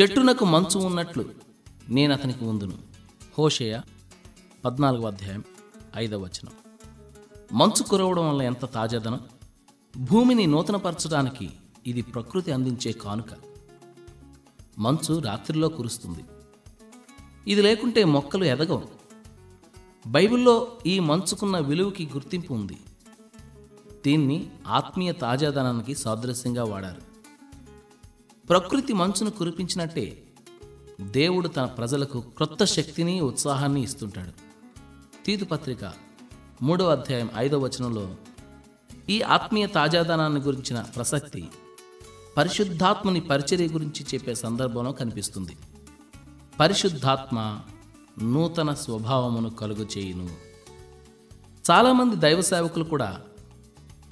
చెట్టునకు మంచు ఉన్నట్లు నేను అతనికి ఉందును. హోషేయ పద్నాలుగో అధ్యాయం ఐదవ వచనం. మంచు కురవడం వల్ల ఎంత తాజాదనం? భూమిని నూతనపరచడానికి ఇది ప్రకృతి అందించే కానుక. మంచు రాత్రిలో కురుస్తుంది. ఇది లేకుంటే మొక్కలు ఎదగవు. బైబిల్లో ఈ మంచుకున్న విలువకి గుర్తింపు ఉంది. దీన్ని ఆత్మీయ తాజాదనానికి సాదృశ్యంగా వాడారు. ప్రకృతి మంచును కురిపించినట్టే దేవుడు తన ప్రజలకు క్రొత్త శక్తిని ఉత్సాహాన్ని ఇస్తుంటాడు. తీతుపత్రిక మూడవ అధ్యాయం ఐదవ వచనంలో ఈ ఆత్మీయ తాజాదనాన్ని గురించిన ప్రసక్తి పరిశుద్ధాత్మని పరిచర్య గురించి చెప్పే సందర్భంలో కనిపిస్తుంది. పరిశుద్ధాత్మ నూతన స్వభావమును కలుగు చేయును. చాలామంది దైవ సేవకులు కూడా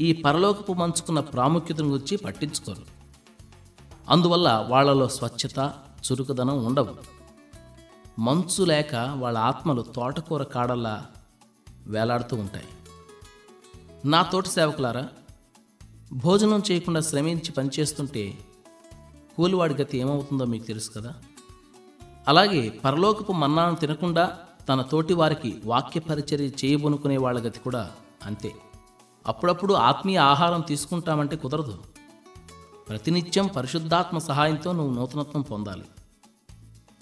ఈ పరలోకపు మంచుకున్న ప్రాముఖ్యతను గురించి పట్టించుకోరు. అందువల్ల వాళ్ళలో స్వచ్ఛత చురుకుదనం ఉండవు. మంచు లేక వాళ్ళ ఆత్మలు తోటకూర కాడల్లా వేలాడుతూ ఉంటాయి. నా తోటి సేవకులారా భోజనం చేయకుండా శ్రమించి పనిచేస్తుంటే కూలివాడి గతి ఏమవుతుందో మీకు తెలుసు కదా? అలాగే పరలోకపు మన్నాను తినకుండా తన తోటి వారికి వాక్య పరిచర్య చేయబోనుకునే వాళ్ళ గతి కూడా అంతే. అప్పుడప్పుడు ఆత్మీయ ఆహారం తీసుకుంటామంటే కుదరదు. ప్రతినిత్యం పరిశుద్ధాత్మ సహాయంతో నువ్వు నూతనత్వం పొందాలి.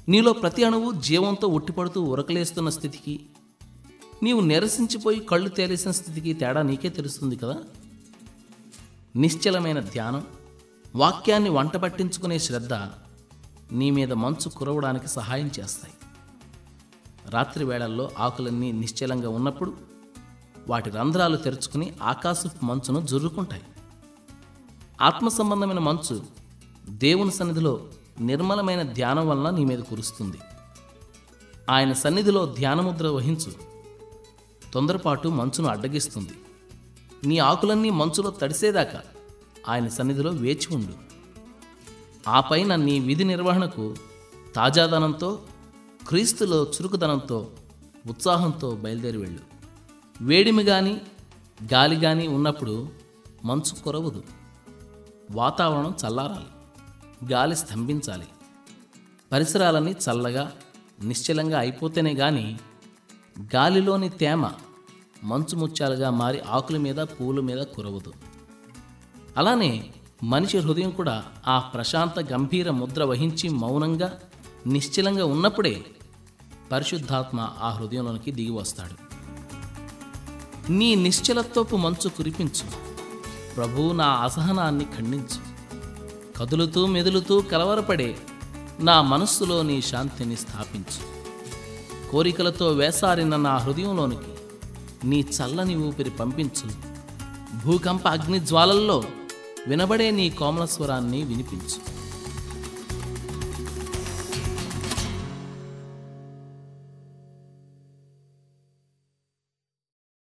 నీలో ప్రతి అణువు జీవంతో ఉట్టిపడుతూ ఉరకలేస్తున్న స్థితికి నీవు నిరసించిపోయి కళ్ళు తేలేసిన స్థితికి తేడా నీకే తెలుస్తుంది కదా? నిశ్చలమైన ధ్యానం వాక్యాన్ని వంట పట్టించుకునే శ్రద్ధ నీ మీద మంచు కురవడానికి సహాయం చేస్తాయి. రాత్రి వేళల్లో ఆకులన్నీ నిశ్చలంగా ఉన్నప్పుడు వాటి రంధ్రాలు తెరుచుకుని ఆకాశపు మంచును జుర్రుకుంటాయి. ఆత్మ సంబంధమైన మంచు దేవుని సన్నిధిలో నిర్మలమైన ధ్యానం వలన నీ మీద కురుస్తుంది. ఆయన సన్నిధిలో ధ్యానముద్ర వహించు. తొందరపాటు మంచును అడ్డగిస్తుంది. నీ ఆకులన్నీ మంచులో తడిసేదాకా ఆయన సన్నిధిలో వేచి ఉండు. ఆ పైన నీ విధి నిర్వహణకు తాజాదనంతో క్రీస్తులో చురుకుదనంతో ఉత్సాహంతో బయలుదేరి వెళ్ళు. వేడిమి కానీ గాలి కానీ ఉన్నప్పుడు మంచు కొరవదు. వాతావరణం చల్లారాలి. గాలి స్తంభించాలి. పరిసరాలన్నీ చల్లగా నిశ్చలంగా అయిపోతేనే గాని గాలిలోని తేమ మంచు ముత్యాలుగా మారి ఆకుల మీద పూల మీద కురవదు. అలానే మనిషి హృదయం కూడా ఆ ప్రశాంత గంభీర ముద్ర వహించి మౌనంగా నిశ్చలంగా ఉన్నప్పుడే పరిశుద్ధాత్మ ఆ హృదయంలోనికి దిగి వస్తాడు. నీ నిశ్చలత్వపు మంచు కురిపించు. ప్రభు నా అసహనాన్ని ఖండించు. కదులుతూ మెదులుతూ కలవరపడే నా మనస్సులో నీ శాంతిని స్థాపించు. కోరికలతో వేసారిన నా హృదయంలోనికి నీ చల్లని ఊపిరి పంపించు. భూకంప అగ్ని జ్వాలల్లో వినబడే నీ కోమల స్వరాన్ని వినిపించు.